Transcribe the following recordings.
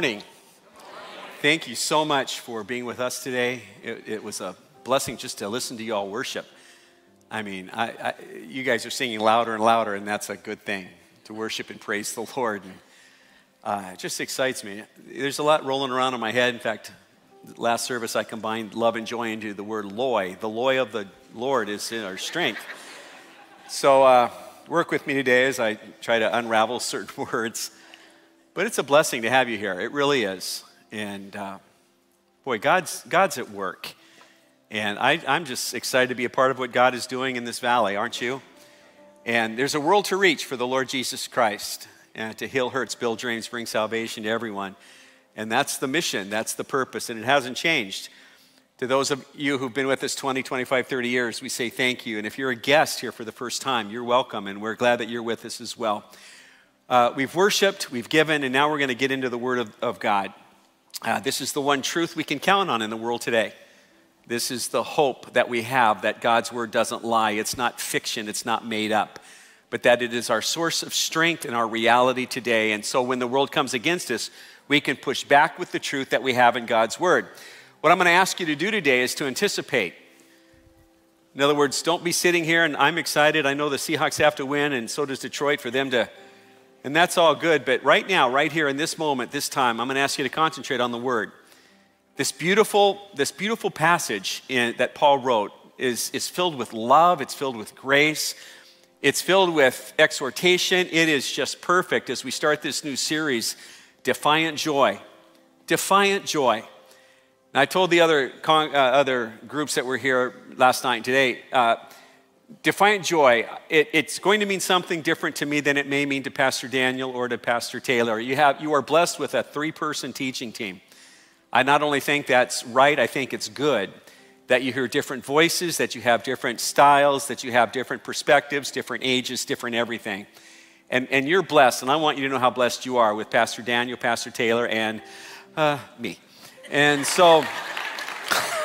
Morning. Thank you so much for being with us today. It, it was a blessing just to listen to you all worship. I mean, I, I, you guys are singing louder and louder, and that's a good thing to worship and praise the Lord. And, uh, it just excites me. There's a lot rolling around in my head. In fact, last service I combined love and joy into the word loy. The loy of the Lord is in our strength. So, uh, work with me today as I try to unravel certain words. But it's a blessing to have you here. It really is. And uh, boy, God's, God's at work. And I, I'm just excited to be a part of what God is doing in this valley, aren't you? And there's a world to reach for the Lord Jesus Christ and to heal hurts, build dreams, bring salvation to everyone. And that's the mission, that's the purpose, and it hasn't changed. To those of you who've been with us 20, 25, 30 years, we say thank you. And if you're a guest here for the first time, you're welcome, and we're glad that you're with us as well. Uh, we've worshiped, we've given, and now we're going to get into the Word of, of God. Uh, this is the one truth we can count on in the world today. This is the hope that we have that God's Word doesn't lie. It's not fiction, it's not made up, but that it is our source of strength and our reality today. And so when the world comes against us, we can push back with the truth that we have in God's Word. What I'm going to ask you to do today is to anticipate. In other words, don't be sitting here and I'm excited. I know the Seahawks have to win, and so does Detroit for them to and that's all good, but right now, right here in this moment, this time, I'm going to ask you to concentrate on the word. This beautiful, this beautiful passage in, that Paul wrote is, is filled with love, it's filled with grace, it's filled with exhortation. It is just perfect as we start this new series, Defiant Joy. Defiant Joy. And I told the other, con- uh, other groups that were here last night and today, uh, Defiant joy, it, it's going to mean something different to me than it may mean to Pastor Daniel or to Pastor Taylor. You, have, you are blessed with a three person teaching team. I not only think that's right, I think it's good that you hear different voices, that you have different styles, that you have different perspectives, different ages, different everything. And, and you're blessed, and I want you to know how blessed you are with Pastor Daniel, Pastor Taylor, and uh, me. And so.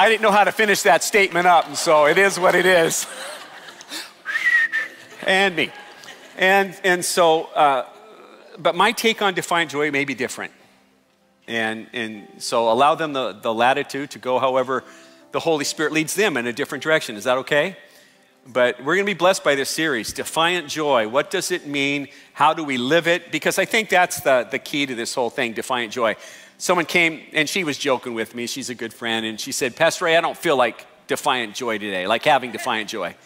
I didn't know how to finish that statement up, and so it is what it is. and me. And, and so, uh, but my take on defiant joy may be different. And, and so allow them the, the latitude to go however the Holy Spirit leads them in a different direction. Is that okay? But we're going to be blessed by this series, Defiant Joy. What does it mean? How do we live it? Because I think that's the, the key to this whole thing, Defiant Joy someone came and she was joking with me. She's a good friend. And she said, Pastor Ray, I don't feel like defiant joy today, like having defiant joy.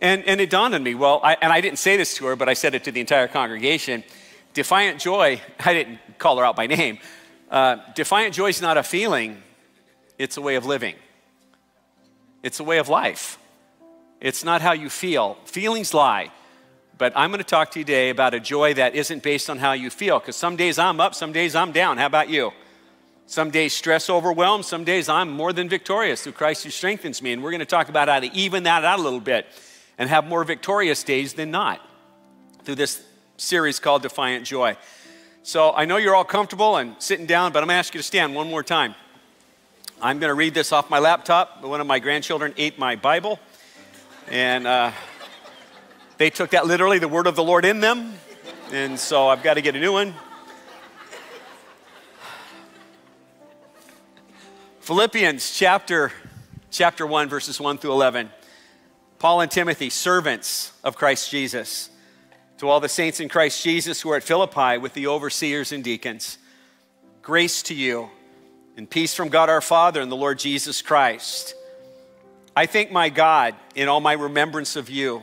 And, and it dawned on me, well, I, and I didn't say this to her, but I said it to the entire congregation. Defiant joy, I didn't call her out by name. Uh, defiant joy is not a feeling, it's a way of living, it's a way of life. It's not how you feel. Feelings lie. But I'm going to talk to you today about a joy that isn't based on how you feel, because some days I'm up, some days I'm down. How about you? Some days stress overwhelms, some days I'm more than victorious through Christ who strengthens me. And we're going to talk about how to even that out a little bit and have more victorious days than not through this series called Defiant Joy. So I know you're all comfortable and sitting down, but I'm going to ask you to stand one more time. I'm going to read this off my laptop. One of my grandchildren ate my Bible. And, uh, they took that literally, the word of the Lord in them. And so I've got to get a new one. Philippians chapter, chapter 1, verses 1 through 11. Paul and Timothy, servants of Christ Jesus, to all the saints in Christ Jesus who are at Philippi with the overseers and deacons, grace to you and peace from God our Father and the Lord Jesus Christ. I thank my God in all my remembrance of you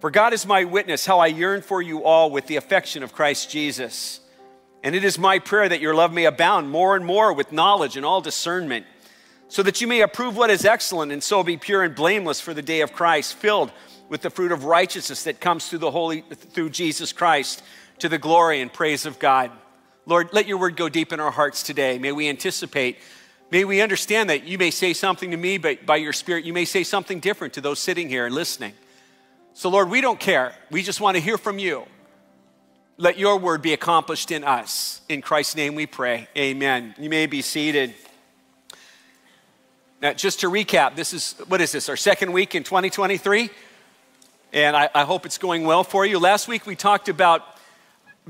For God is my witness, how I yearn for you all with the affection of Christ Jesus. And it is my prayer that your love may abound more and more with knowledge and all discernment, so that you may approve what is excellent and so be pure and blameless for the day of Christ, filled with the fruit of righteousness that comes through the holy through Jesus Christ to the glory and praise of God. Lord, let your word go deep in our hearts today. May we anticipate, may we understand that you may say something to me, but by your spirit, you may say something different to those sitting here and listening. So, Lord, we don't care. We just want to hear from you. Let your word be accomplished in us. In Christ's name we pray. Amen. You may be seated. Now, just to recap, this is, what is this, our second week in 2023? And I, I hope it's going well for you. Last week we talked about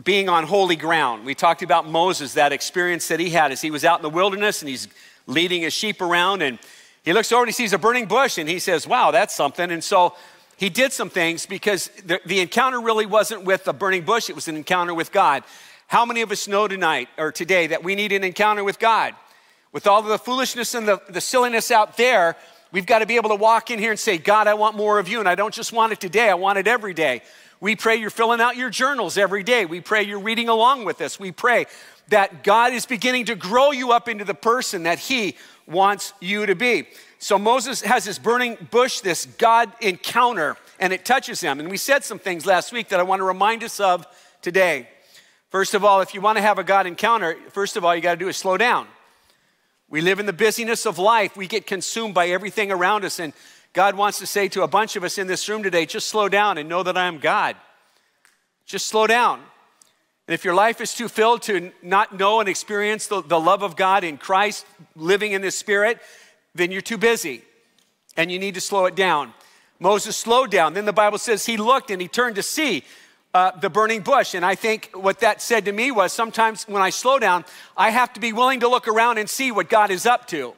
being on holy ground. We talked about Moses, that experience that he had as he was out in the wilderness and he's leading his sheep around and he looks over and he sees a burning bush and he says, Wow, that's something. And so he did some things because the, the encounter really wasn't with a burning bush, it was an encounter with God. How many of us know tonight or today that we need an encounter with God? With all the foolishness and the, the silliness out there, we've got to be able to walk in here and say, God, I want more of you. And I don't just want it today, I want it every day. We pray you're filling out your journals every day. We pray you're reading along with us. We pray that God is beginning to grow you up into the person that He wants you to be. So Moses has this burning bush, this God encounter, and it touches him. And we said some things last week that I want to remind us of today. First of all, if you want to have a God encounter, first of all, you got to do is slow down. We live in the busyness of life. We get consumed by everything around us. And God wants to say to a bunch of us in this room today just slow down and know that I am God. Just slow down. And if your life is too filled to not know and experience the, the love of God in Christ, living in the Spirit, then you're too busy and you need to slow it down. Moses slowed down. Then the Bible says he looked and he turned to see uh, the burning bush. And I think what that said to me was sometimes when I slow down, I have to be willing to look around and see what God is up to.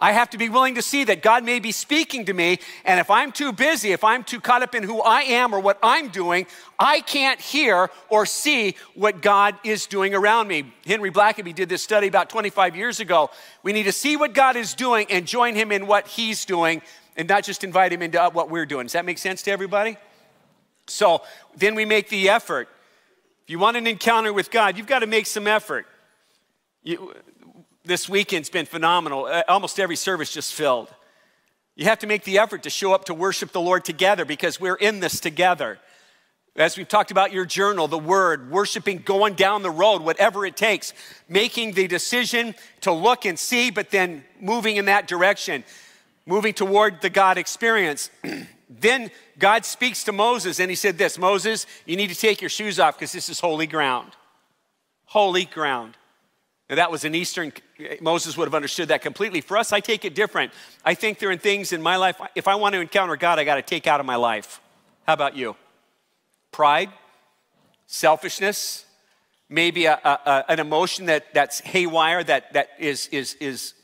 I have to be willing to see that God may be speaking to me. And if I'm too busy, if I'm too caught up in who I am or what I'm doing, I can't hear or see what God is doing around me. Henry Blackaby did this study about 25 years ago. We need to see what God is doing and join him in what he's doing and not just invite him into what we're doing. Does that make sense to everybody? So then we make the effort. If you want an encounter with God, you've got to make some effort. You, this weekend's been phenomenal. Uh, almost every service just filled. You have to make the effort to show up to worship the Lord together because we're in this together. As we've talked about your journal, the word, worshiping, going down the road, whatever it takes, making the decision to look and see, but then moving in that direction, moving toward the God experience. then God speaks to Moses and he said, This, Moses, you need to take your shoes off because this is holy ground. Holy ground. Now, that was an Eastern, Moses would have understood that completely. For us, I take it different. I think there are things in my life, if I want to encounter God, I got to take out of my life. How about you? Pride, selfishness, maybe a, a, an emotion that, that's haywire, that, that is, is, is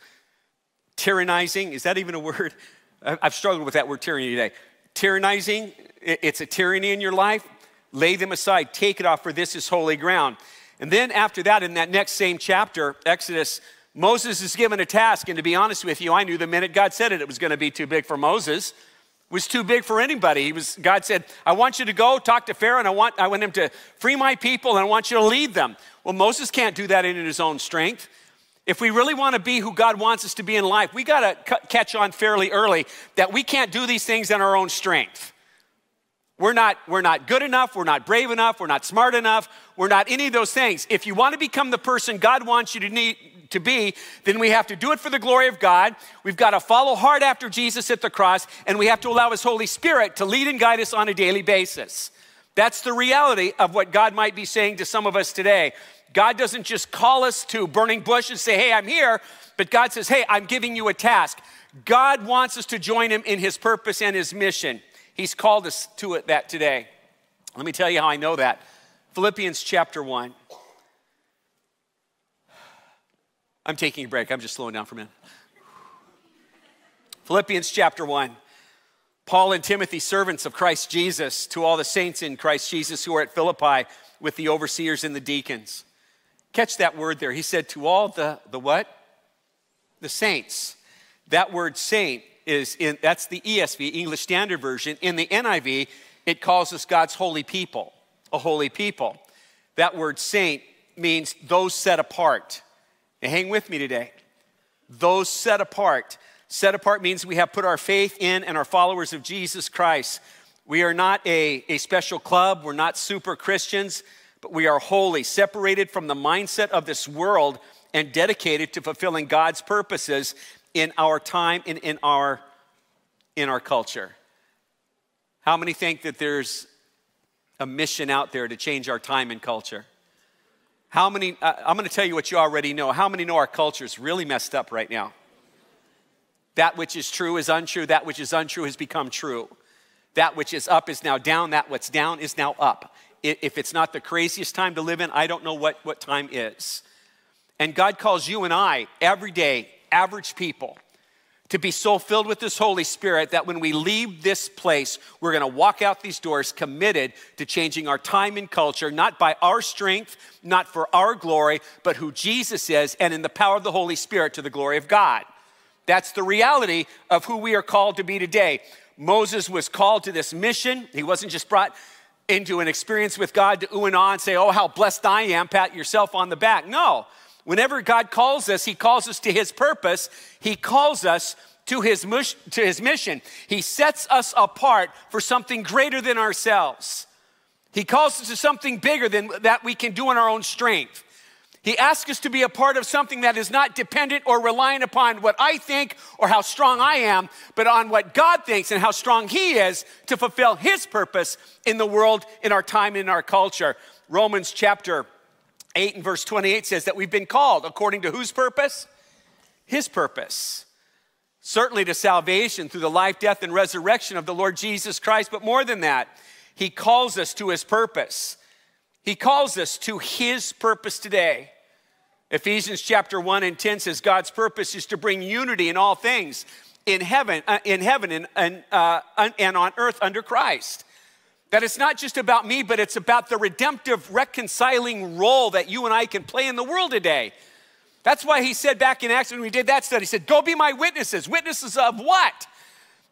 tyrannizing. Is that even a word? I've struggled with that word tyranny today. Tyrannizing, it's a tyranny in your life. Lay them aside, take it off, for this is holy ground. And then after that, in that next same chapter, Exodus, Moses is given a task. And to be honest with you, I knew the minute God said it, it was going to be too big for Moses. It was too big for anybody. He was, God said, I want you to go talk to Pharaoh and I want, I want him to free my people and I want you to lead them. Well, Moses can't do that in his own strength. If we really want to be who God wants us to be in life, we got to catch on fairly early that we can't do these things in our own strength. We're not, we're not good enough, we're not brave enough, we're not smart enough, we're not any of those things. If you want to become the person God wants you to, need, to be, then we have to do it for the glory of God. We've got to follow hard after Jesus at the cross, and we have to allow His Holy Spirit to lead and guide us on a daily basis. That's the reality of what God might be saying to some of us today. God doesn't just call us to burning bush and say, hey, I'm here, but God says, hey, I'm giving you a task. God wants us to join Him in His purpose and His mission. He's called us to it that today. Let me tell you how I know that. Philippians chapter 1. I'm taking a break. I'm just slowing down for a minute. Philippians chapter 1. Paul and Timothy, servants of Christ Jesus, to all the saints in Christ Jesus who are at Philippi with the overseers and the deacons. Catch that word there. He said, to all the, the what? The saints. That word saint is in, that's the ESV, English Standard Version. In the NIV, it calls us God's holy people, a holy people. That word saint means those set apart. Now hang with me today. Those set apart. Set apart means we have put our faith in and are followers of Jesus Christ. We are not a, a special club, we're not super Christians, but we are holy, separated from the mindset of this world, and dedicated to fulfilling God's purposes in our time and in our, in our culture. How many think that there's a mission out there to change our time and culture? How many, I'm going to tell you what you already know. How many know our culture is really messed up right now? That which is true is untrue, that which is untrue has become true. That which is up is now down, that what's down is now up. If it's not the craziest time to live in, I don't know what, what time is. And God calls you and I, everyday, average people, to be so filled with this Holy Spirit that when we leave this place, we're gonna walk out these doors committed to changing our time and culture, not by our strength, not for our glory, but who Jesus is, and in the power of the Holy Spirit to the glory of God. That's the reality of who we are called to be today. Moses was called to this mission. He wasn't just brought into an experience with God to ooh and ah and say, oh, how blessed I am, pat yourself on the back. No, Whenever God calls us, He calls us to His purpose, He calls us to his, to his mission. He sets us apart for something greater than ourselves. He calls us to something bigger than that we can do in our own strength. He asks us to be a part of something that is not dependent or reliant upon what I think or how strong I am, but on what God thinks and how strong He is to fulfill His purpose in the world, in our time, in our culture. Romans chapter 8 and verse 28 says that we've been called according to whose purpose? His purpose. Certainly to salvation through the life, death, and resurrection of the Lord Jesus Christ, but more than that, He calls us to His purpose. He calls us to His purpose today. Ephesians chapter 1 and 10 says God's purpose is to bring unity in all things in heaven, uh, in heaven and, and, uh, and on earth under Christ. That it's not just about me, but it's about the redemptive, reconciling role that you and I can play in the world today. That's why he said back in Acts when we did that study, he said, Go be my witnesses. Witnesses of what?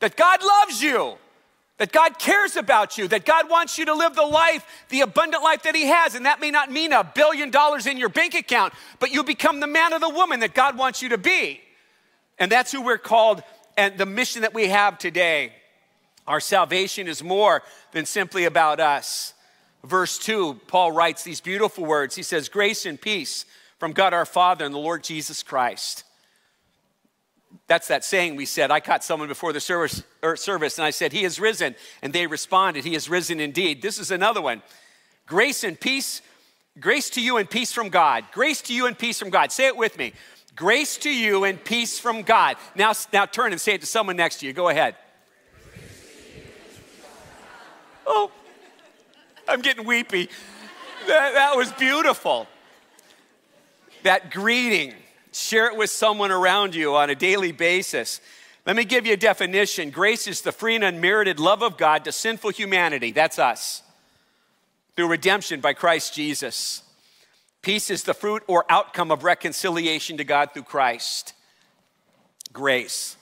That God loves you, that God cares about you, that God wants you to live the life, the abundant life that He has. And that may not mean a billion dollars in your bank account, but you become the man or the woman that God wants you to be. And that's who we're called and the mission that we have today. Our salvation is more than simply about us. Verse 2, Paul writes these beautiful words. He says, Grace and peace from God our Father and the Lord Jesus Christ. That's that saying we said. I caught someone before the service, er, service and I said, He is risen. And they responded, He is risen indeed. This is another one. Grace and peace, grace to you and peace from God. Grace to you and peace from God. Say it with me. Grace to you and peace from God. Now, now turn and say it to someone next to you. Go ahead. Oh, I'm getting weepy. That, that was beautiful. That greeting, share it with someone around you on a daily basis. Let me give you a definition grace is the free and unmerited love of God to sinful humanity. That's us. Through redemption by Christ Jesus. Peace is the fruit or outcome of reconciliation to God through Christ. Grace,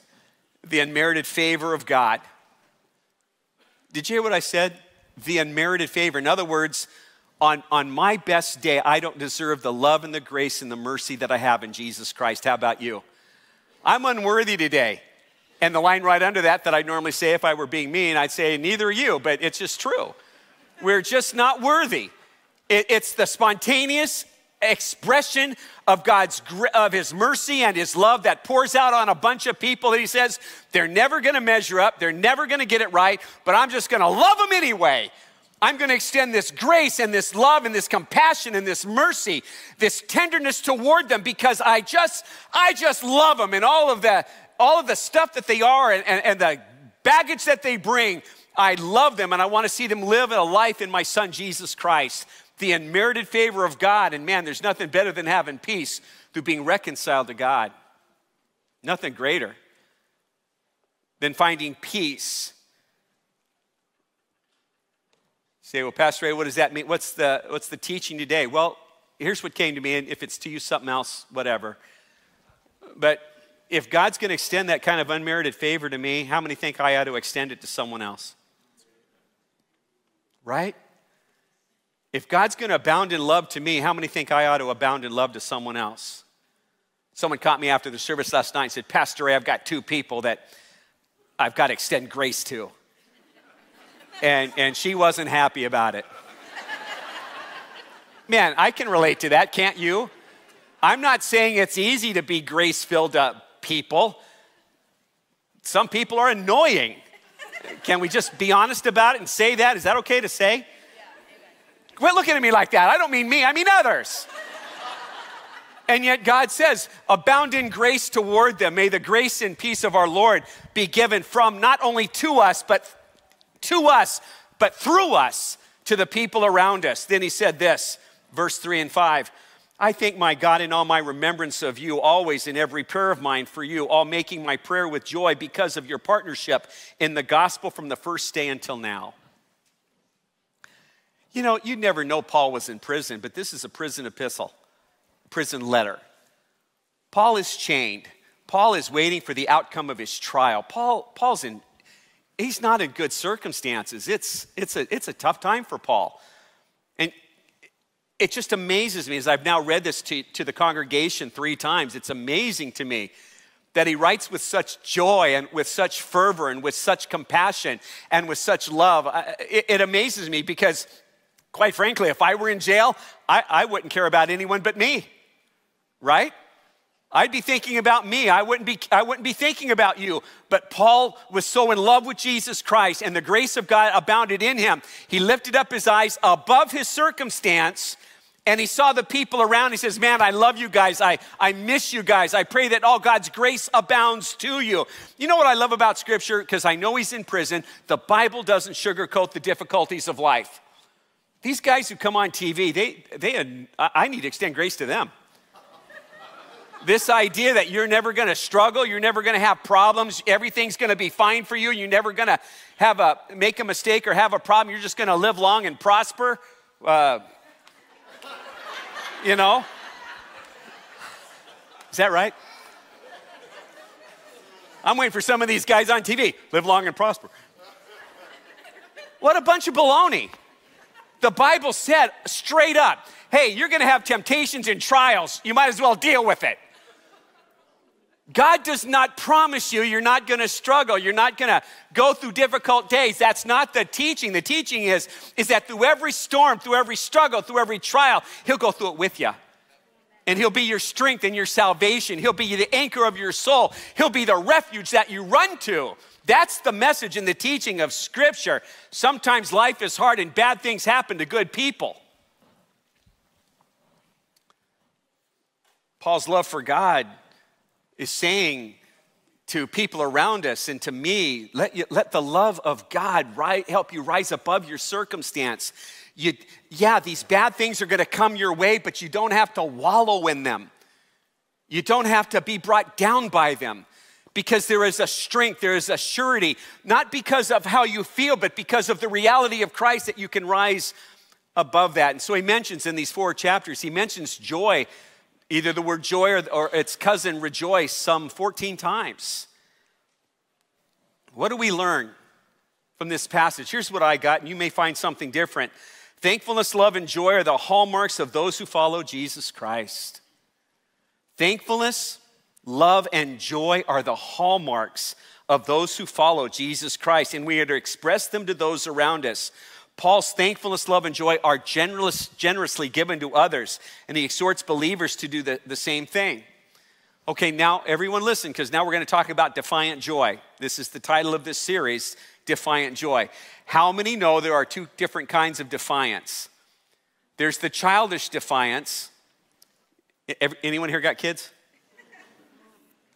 the unmerited favor of God did you hear what I said? The unmerited favor. In other words, on, on my best day, I don't deserve the love and the grace and the mercy that I have in Jesus Christ. How about you? I'm unworthy today. And the line right under that, that I normally say if I were being mean, I'd say, neither are you, but it's just true. We're just not worthy. It, it's the spontaneous expression of God's of his mercy and his love that pours out on a bunch of people that he says they're never going to measure up, they're never going to get it right, but I'm just going to love them anyway. I'm going to extend this grace and this love and this compassion and this mercy, this tenderness toward them because I just I just love them and all of the all of the stuff that they are and, and, and the baggage that they bring. I love them and I want to see them live a life in my son Jesus Christ the unmerited favor of God. And man, there's nothing better than having peace through being reconciled to God. Nothing greater than finding peace. say, well, Pastor Ray, what does that mean? What's the, what's the teaching today? Well, here's what came to me, and if it's to you, something else, whatever. But if God's going to extend that kind of unmerited favor to me, how many think I ought to extend it to someone else? Right? If God's going to abound in love to me, how many think I ought to abound in love to someone else? Someone caught me after the service last night and said, Pastor Ray, I've got two people that I've got to extend grace to. And, and she wasn't happy about it. Man, I can relate to that, can't you? I'm not saying it's easy to be grace filled up people. Some people are annoying. Can we just be honest about it and say that? Is that okay to say? Quit looking at me like that. I don't mean me, I mean others. And yet God says, abound in grace toward them. May the grace and peace of our Lord be given from not only to us, but to us, but through us to the people around us. Then he said this, verse 3 and 5. I thank my God in all my remembrance of you, always in every prayer of mine for you, all making my prayer with joy because of your partnership in the gospel from the first day until now. You know, you'd never know Paul was in prison, but this is a prison epistle, prison letter. Paul is chained. Paul is waiting for the outcome of his trial. Paul, Paul's in, he's not in good circumstances. It's, it's, a, it's a tough time for Paul. And it just amazes me as I've now read this to, to the congregation three times. It's amazing to me that he writes with such joy and with such fervor and with such compassion and with such love. It, it amazes me because Quite frankly, if I were in jail, I, I wouldn't care about anyone but me, right? I'd be thinking about me. I wouldn't be, I wouldn't be thinking about you. But Paul was so in love with Jesus Christ and the grace of God abounded in him. He lifted up his eyes above his circumstance and he saw the people around. He says, Man, I love you guys. I, I miss you guys. I pray that all God's grace abounds to you. You know what I love about scripture? Because I know he's in prison. The Bible doesn't sugarcoat the difficulties of life. These guys who come on TV, they, they, I need to extend grace to them. this idea that you're never gonna struggle, you're never gonna have problems, everything's gonna be fine for you, you're never gonna have a, make a mistake or have a problem, you're just gonna live long and prosper. Uh, you know? Is that right? I'm waiting for some of these guys on TV. Live long and prosper. What a bunch of baloney. The Bible said straight up hey, you're gonna have temptations and trials. You might as well deal with it. God does not promise you you're not gonna struggle, you're not gonna go through difficult days. That's not the teaching. The teaching is, is that through every storm, through every struggle, through every trial, He'll go through it with you. And He'll be your strength and your salvation. He'll be the anchor of your soul. He'll be the refuge that you run to. That's the message in the teaching of Scripture. Sometimes life is hard and bad things happen to good people. Paul's love for God is saying to people around us and to me, let, you, let the love of God ri- help you rise above your circumstance. You, yeah, these bad things are going to come your way, but you don't have to wallow in them. You don't have to be brought down by them because there is a strength, there is a surety, not because of how you feel, but because of the reality of Christ that you can rise above that. And so he mentions in these four chapters, he mentions joy, either the word joy or, or its cousin rejoice, some 14 times. What do we learn from this passage? Here's what I got, and you may find something different. Thankfulness, love, and joy are the hallmarks of those who follow Jesus Christ. Thankfulness, Love and joy are the hallmarks of those who follow Jesus Christ, and we are to express them to those around us. Paul's thankfulness, love, and joy are generous, generously given to others, and he exhorts believers to do the, the same thing. Okay, now everyone listen, because now we're going to talk about defiant joy. This is the title of this series, Defiant Joy. How many know there are two different kinds of defiance? There's the childish defiance. Anyone here got kids?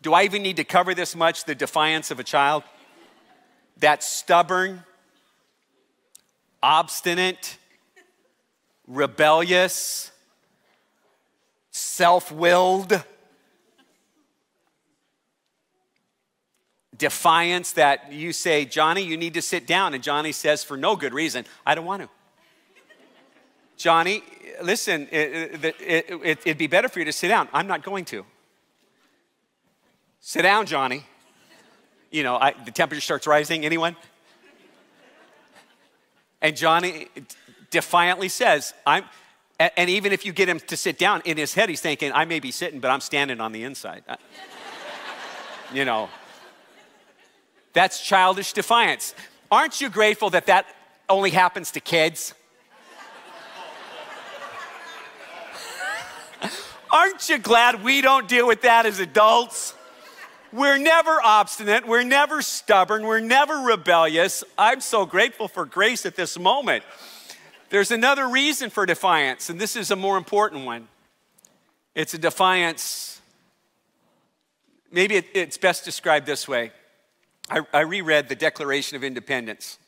Do I even need to cover this much? The defiance of a child? That stubborn, obstinate, rebellious, self willed, defiance that you say, Johnny, you need to sit down. And Johnny says, for no good reason, I don't want to. Johnny, listen, it, it, it, it'd be better for you to sit down. I'm not going to. Sit down, Johnny. You know, I, the temperature starts rising. Anyone? And Johnny defiantly says, I'm, and even if you get him to sit down, in his head, he's thinking, I may be sitting, but I'm standing on the inside. you know, that's childish defiance. Aren't you grateful that that only happens to kids? Aren't you glad we don't deal with that as adults? We're never obstinate. We're never stubborn. We're never rebellious. I'm so grateful for grace at this moment. There's another reason for defiance, and this is a more important one. It's a defiance, maybe it, it's best described this way. I, I reread the Declaration of Independence.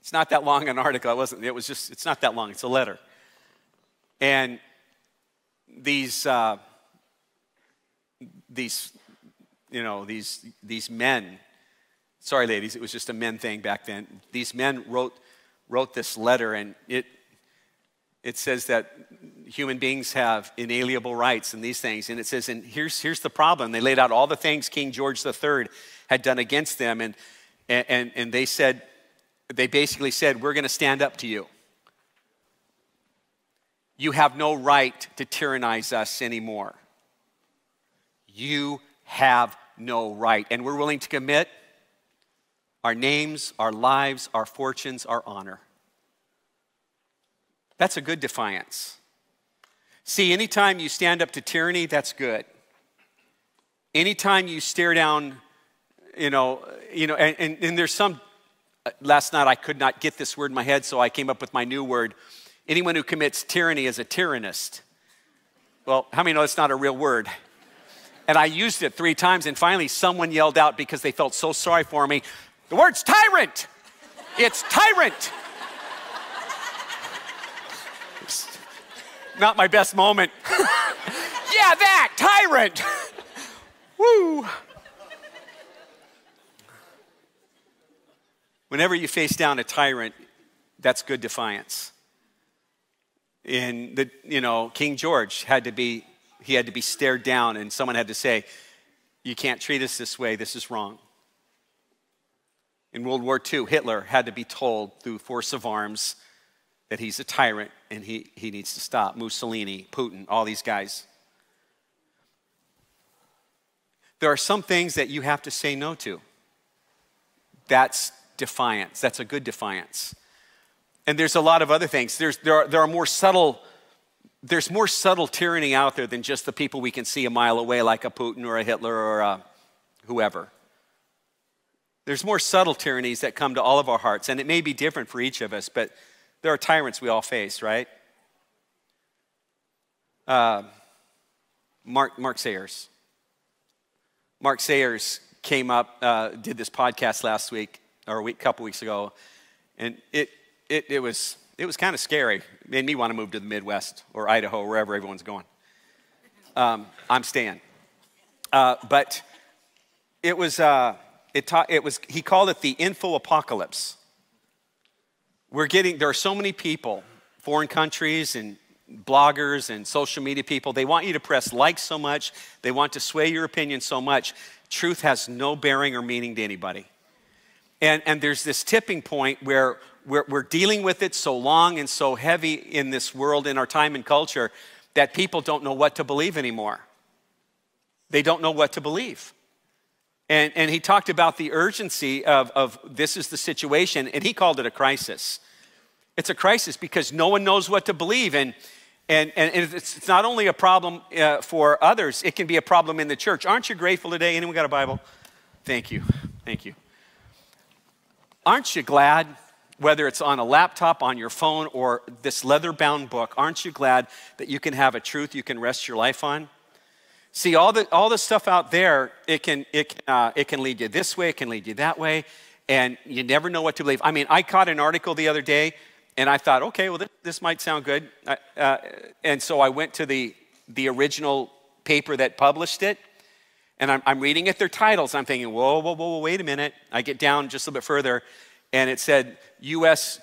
It's not that long an article. It wasn't. It was just. It's not that long. It's a letter. And these uh, these you know, these, these men, sorry, ladies, it was just a men thing back then. These men wrote, wrote this letter, and it, it says that human beings have inalienable rights and these things. And it says, and here's, here's the problem. They laid out all the things King George III had done against them, and, and, and they said, they basically said, We're going to stand up to you. You have no right to tyrannize us anymore. You have no right. And we're willing to commit our names, our lives, our fortunes, our honor. That's a good defiance. See, anytime you stand up to tyranny, that's good. Anytime you stare down, you know, you know, and, and, and there's some, last night I could not get this word in my head, so I came up with my new word. Anyone who commits tyranny is a tyrannist. Well, how many know it's not a real word? And I used it three times, and finally, someone yelled out because they felt so sorry for me the word's tyrant. It's tyrant. It's not my best moment. yeah, that, tyrant. Woo. Whenever you face down a tyrant, that's good defiance. In the, you know, King George had to be he had to be stared down, and someone had to say, You can't treat us this way, this is wrong. In World War II, Hitler had to be told through force of arms that he's a tyrant and he, he needs to stop. Mussolini, Putin, all these guys. There are some things that you have to say no to. That's defiance. That's a good defiance. And there's a lot of other things. There's, there, are, there are more subtle there's more subtle tyranny out there than just the people we can see a mile away, like a Putin or a Hitler or a whoever. There's more subtle tyrannies that come to all of our hearts, and it may be different for each of us, but there are tyrants we all face, right? Uh, Mark, Mark Sayers. Mark Sayers came up, uh, did this podcast last week, or a week, couple weeks ago, and it, it, it was it was kind of scary. It made me want to move to the Midwest or Idaho, wherever everyone's going. Um, I'm Stan. Uh, but it was, uh, it, ta- it was, he called it the info apocalypse. We're getting, there are so many people, foreign countries and bloggers and social media people, they want you to press like so much, they want to sway your opinion so much. Truth has no bearing or meaning to anybody. And, and there's this tipping point where we're, we're dealing with it so long and so heavy in this world, in our time and culture, that people don't know what to believe anymore. They don't know what to believe. And, and he talked about the urgency of, of this is the situation, and he called it a crisis. It's a crisis because no one knows what to believe. And, and, and it's not only a problem uh, for others, it can be a problem in the church. Aren't you grateful today? Anyone got a Bible? Thank you. Thank you. Aren't you glad whether it's on a laptop, on your phone, or this leather bound book, aren't you glad that you can have a truth you can rest your life on? See, all the, all the stuff out there, it can, it, uh, it can lead you this way, it can lead you that way, and you never know what to believe. I mean, I caught an article the other day, and I thought, okay, well, this, this might sound good. Uh, and so I went to the, the original paper that published it, and I'm, I'm reading at their titles. I'm thinking, whoa, whoa, whoa, wait a minute. I get down just a little bit further, and it said U.S.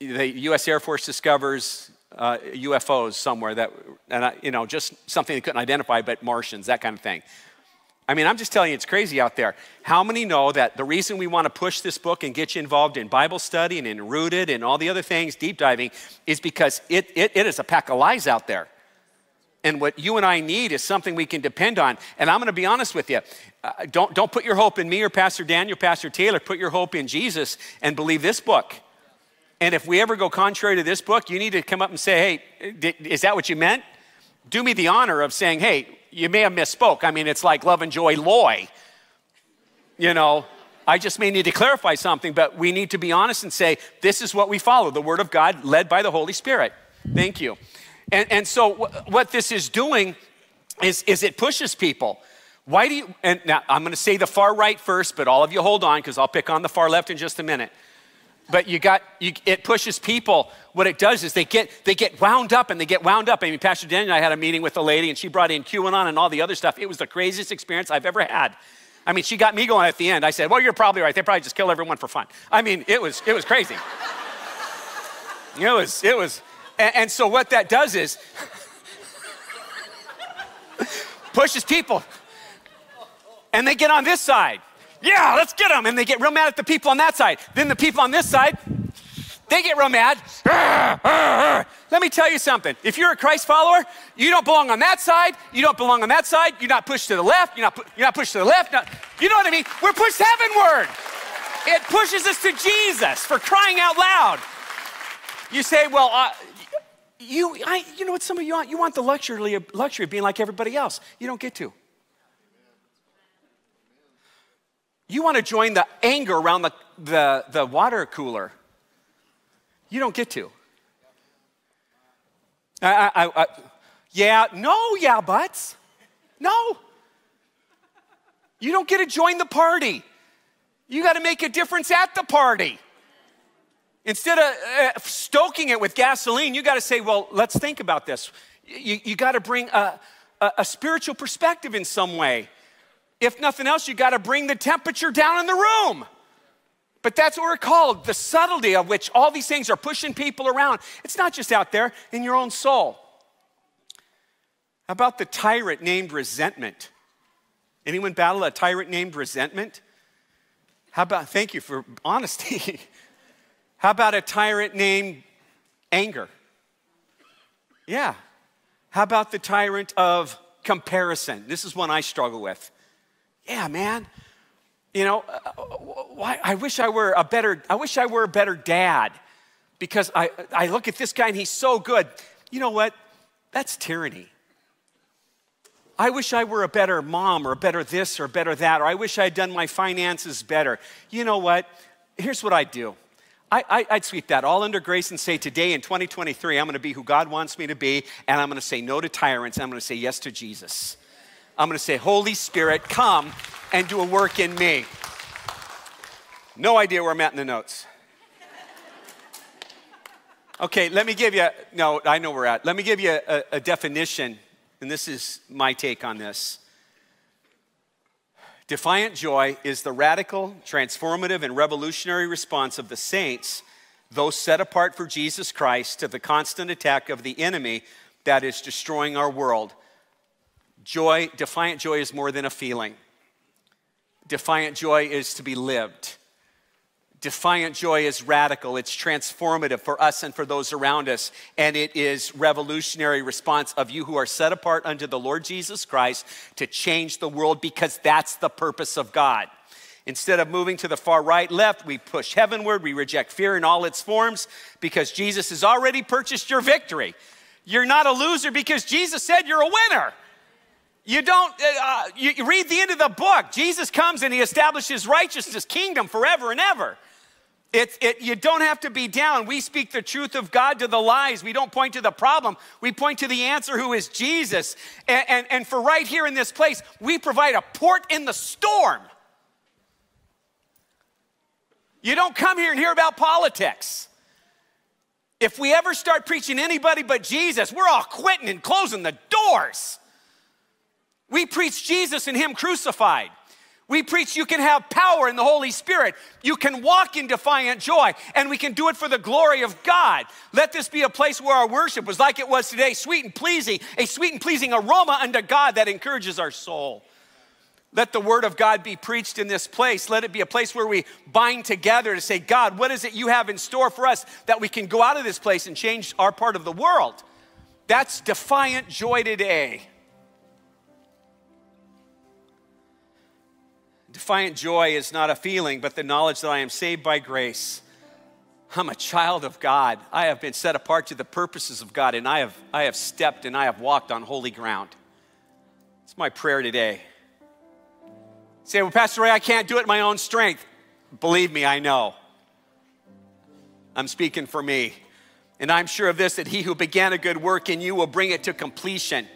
the U.S. Air Force discovers uh, UFOs somewhere that, and I, you know, just something they couldn't identify, but Martians, that kind of thing. I mean, I'm just telling you, it's crazy out there. How many know that the reason we want to push this book and get you involved in Bible study and in Rooted and all the other things, deep diving, is because it, it, it is a pack of lies out there. And what you and I need is something we can depend on. And I'm going to be honest with you. Uh, don't, don't put your hope in me or Pastor Daniel, Pastor Taylor. Put your hope in Jesus and believe this book. And if we ever go contrary to this book, you need to come up and say, hey, is that what you meant? do me the honor of saying, hey, you may have misspoke. I mean, it's like love and joy, loy. You know, I just may need to clarify something, but we need to be honest and say, this is what we follow the Word of God led by the Holy Spirit. Thank you. And, and so, w- what this is doing is, is it pushes people. Why do you, and now I'm going to say the far right first, but all of you hold on because I'll pick on the far left in just a minute. But you got, you, it pushes people. What it does is they get, they get wound up and they get wound up. I mean, Pastor Daniel and I had a meeting with a lady and she brought in QAnon and all the other stuff. It was the craziest experience I've ever had. I mean, she got me going at the end. I said, well, you're probably right. They probably just kill everyone for fun. I mean, it was, it was crazy. it was, it was. And, and so what that does is pushes people. And they get on this side. Yeah, let's get them. And they get real mad at the people on that side. Then the people on this side, they get real mad. Let me tell you something. If you're a Christ follower, you don't belong on that side. You don't belong on that side. You're not pushed to the left. You're not, you're not pushed to the left. Not, you know what I mean? We're pushed heavenward. It pushes us to Jesus for crying out loud. You say, well, uh, you, I, you know what some of you want? You want the luxury, luxury of being like everybody else. You don't get to. You want to join the anger around the, the, the water cooler. You don't get to. I, I, I, yeah, no, yeah, buts. No. You don't get to join the party. You got to make a difference at the party. Instead of uh, stoking it with gasoline, you got to say, well, let's think about this. You, you got to bring a, a, a spiritual perspective in some way. If nothing else, you got to bring the temperature down in the room. But that's what we're called the subtlety of which all these things are pushing people around. It's not just out there in your own soul. How about the tyrant named resentment? Anyone battle a tyrant named resentment? How about, thank you for honesty. How about a tyrant named anger? Yeah. How about the tyrant of comparison? This is one I struggle with. Yeah, man. You know, uh, why, I wish I were a better, I wish I were a better dad because I, I look at this guy and he's so good. You know what? That's tyranny. I wish I were a better mom or a better this or better that, or I wish I had done my finances better. You know what? Here's what I do. I, would sweep that all under grace and say, today in 2023, I'm going to be who God wants me to be, and I'm going to say no to tyrants, and I'm going to say yes to Jesus. I'm going to say, Holy Spirit, come and do a work in me. No idea where I'm at in the notes. Okay, let me give you, no, I know where we're at. Let me give you a, a definition, and this is my take on this. Defiant joy is the radical, transformative, and revolutionary response of the saints, those set apart for Jesus Christ, to the constant attack of the enemy that is destroying our world Joy, defiant joy is more than a feeling. Defiant joy is to be lived. Defiant joy is radical, it's transformative for us and for those around us, and it is revolutionary response of you who are set apart unto the Lord Jesus Christ to change the world because that's the purpose of God. Instead of moving to the far right, left, we push heavenward. We reject fear in all its forms because Jesus has already purchased your victory. You're not a loser because Jesus said you're a winner. You don't, uh, uh, you read the end of the book. Jesus comes and he establishes righteousness, kingdom forever and ever. It, it, you don't have to be down. We speak the truth of God to the lies. We don't point to the problem. We point to the answer, who is Jesus. And, and, and for right here in this place, we provide a port in the storm. You don't come here and hear about politics. If we ever start preaching anybody but Jesus, we're all quitting and closing the doors. We preach Jesus and Him crucified. We preach you can have power in the Holy Spirit. You can walk in defiant joy, and we can do it for the glory of God. Let this be a place where our worship was like it was today, sweet and pleasing, a sweet and pleasing aroma unto God that encourages our soul. Let the word of God be preached in this place. Let it be a place where we bind together to say, God, what is it you have in store for us that we can go out of this place and change our part of the world? That's defiant joy today. Defiant joy is not a feeling, but the knowledge that I am saved by grace. I'm a child of God. I have been set apart to the purposes of God, and I have, I have stepped and I have walked on holy ground. It's my prayer today. Say, well, Pastor Ray, I can't do it in my own strength. Believe me, I know. I'm speaking for me. And I'm sure of this that he who began a good work in you will bring it to completion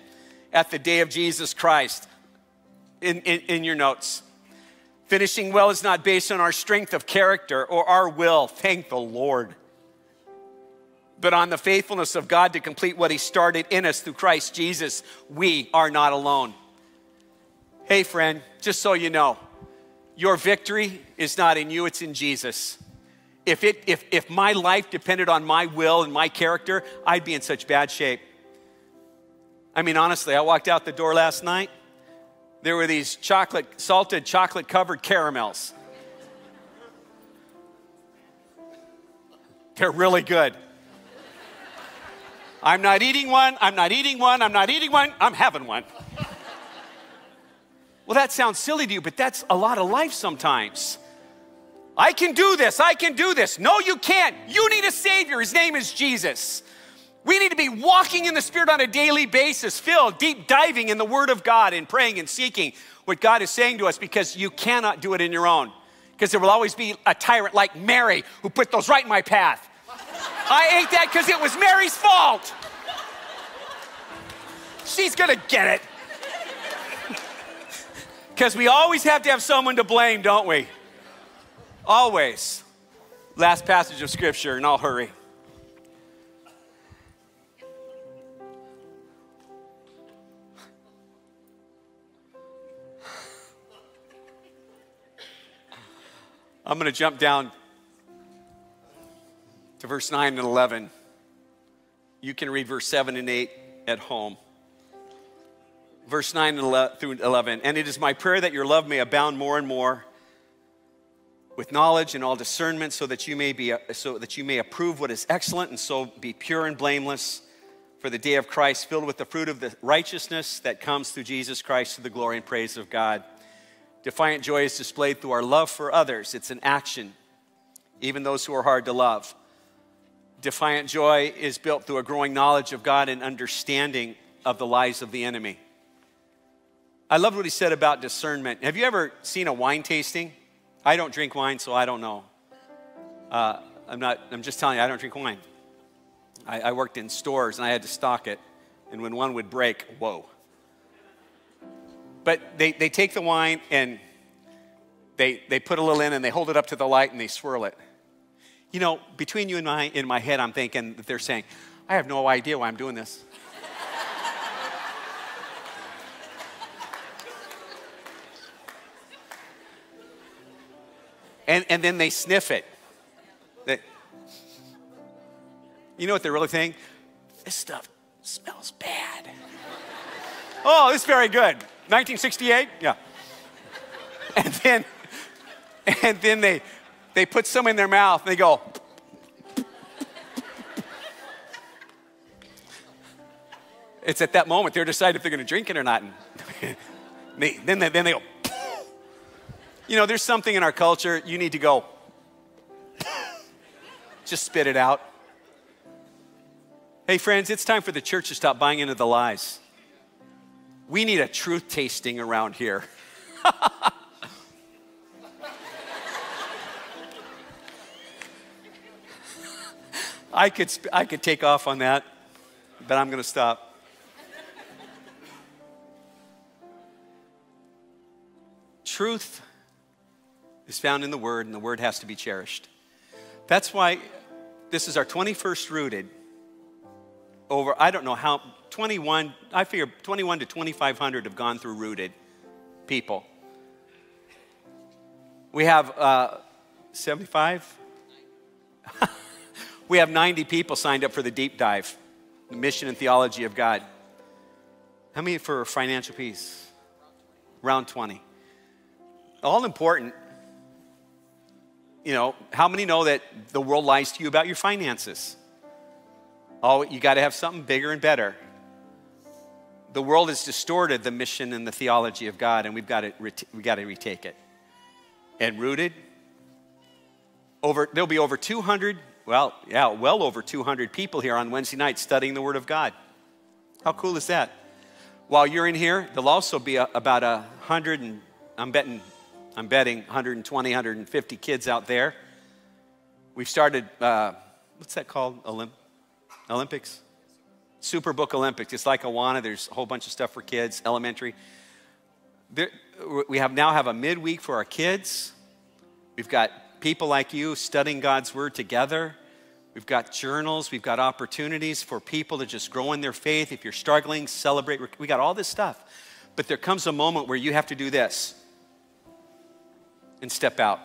at the day of Jesus Christ. In, in, in your notes. Finishing well is not based on our strength of character or our will, thank the Lord, but on the faithfulness of God to complete what He started in us through Christ Jesus. We are not alone. Hey, friend, just so you know, your victory is not in you, it's in Jesus. If, it, if, if my life depended on my will and my character, I'd be in such bad shape. I mean, honestly, I walked out the door last night there were these chocolate, salted chocolate covered caramels. They're really good. I'm not eating one, I'm not eating one, I'm not eating one, I'm having one. Well, that sounds silly to you, but that's a lot of life sometimes. I can do this, I can do this. No, you can't. You need a Savior. His name is Jesus. We need to be walking in the Spirit on a daily basis, filled, deep diving in the Word of God and praying and seeking what God is saying to us because you cannot do it in your own. Because there will always be a tyrant like Mary who put those right in my path. I ate that because it was Mary's fault. She's gonna get it. Because we always have to have someone to blame, don't we? Always. Last passage of Scripture, and I'll hurry. I'm going to jump down to verse 9 and 11. You can read verse 7 and 8 at home. Verse 9 and through 11. And it is my prayer that your love may abound more and more with knowledge and all discernment so that you may be so that you may approve what is excellent and so be pure and blameless for the day of Christ filled with the fruit of the righteousness that comes through Jesus Christ to the glory and praise of God. Defiant joy is displayed through our love for others. It's an action, even those who are hard to love. Defiant joy is built through a growing knowledge of God and understanding of the lies of the enemy. I loved what he said about discernment. Have you ever seen a wine tasting? I don't drink wine, so I don't know. Uh, I'm not, I'm just telling you, I don't drink wine. I, I worked in stores and I had to stock it. And when one would break, whoa. But they, they take the wine and they, they put a little in and they hold it up to the light and they swirl it. You know, between you and I, in my head, I'm thinking that they're saying, I have no idea why I'm doing this. and, and then they sniff it. They, you know what they're really saying? This stuff smells bad. oh, it's very good. 1968? Yeah. And then, and then they, they put some in their mouth and they go, it's at that moment they're deciding if they're going to drink it or not. And they, then, they, then they go, you know, there's something in our culture, you need to go, just spit it out. Hey, friends, it's time for the church to stop buying into the lies. We need a truth tasting around here. I could, I could take off on that, but I'm going to stop. Truth is found in the Word, and the Word has to be cherished. That's why this is our 21st rooted over, I don't know how, 21, I figure 21 to 2,500 have gone through rooted people. We have uh, 75? we have 90 people signed up for the deep dive, the mission and theology of God. How many for financial peace? Round 20. All important. You know, how many know that the world lies to you about your finances? Oh, you got to have something bigger and better. The world has distorted the mission and the theology of God, and we've got to, we've got to retake it. And rooted, over, there'll be over 200, well, yeah, well over 200 people here on Wednesday night studying the Word of God. How cool is that? While you're in here, there'll also be a, about a hundred and I'm betting, I'm betting 120, 150 kids out there. We've started, uh, what's that called? Olymp- Olympics? Superbook Olympics. It's like Awana. There's a whole bunch of stuff for kids, elementary. There, we have now have a midweek for our kids. We've got people like you studying God's Word together. We've got journals. We've got opportunities for people to just grow in their faith. If you're struggling, celebrate. We got all this stuff. But there comes a moment where you have to do this and step out.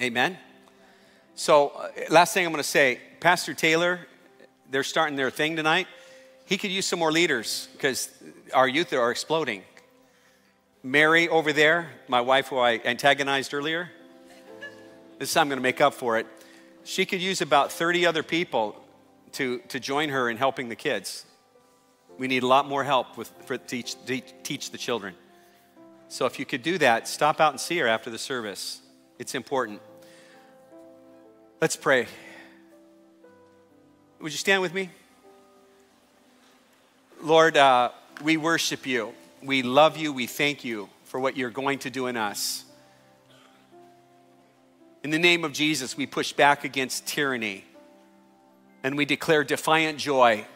Amen? So, uh, last thing I'm going to say Pastor Taylor, they're starting their thing tonight. He could use some more leaders because our youth are exploding. Mary over there, my wife who I antagonized earlier, this time I'm going to make up for it. She could use about 30 other people to, to join her in helping the kids. We need a lot more help with, for, teach, teach the children. So if you could do that, stop out and see her after the service. It's important. Let's pray. Would you stand with me? Lord, uh, we worship you. We love you. We thank you for what you're going to do in us. In the name of Jesus, we push back against tyranny and we declare defiant joy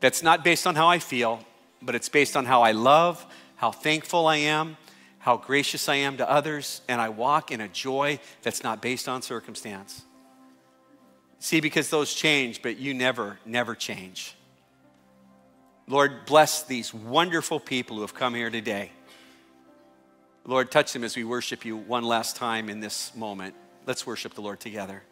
that's not based on how I feel, but it's based on how I love how thankful I am, how gracious I am to others, and I walk in a joy that's not based on circumstance. See, because those change, but you never, never change. Lord, bless these wonderful people who have come here today. Lord, touch them as we worship you one last time in this moment. Let's worship the Lord together.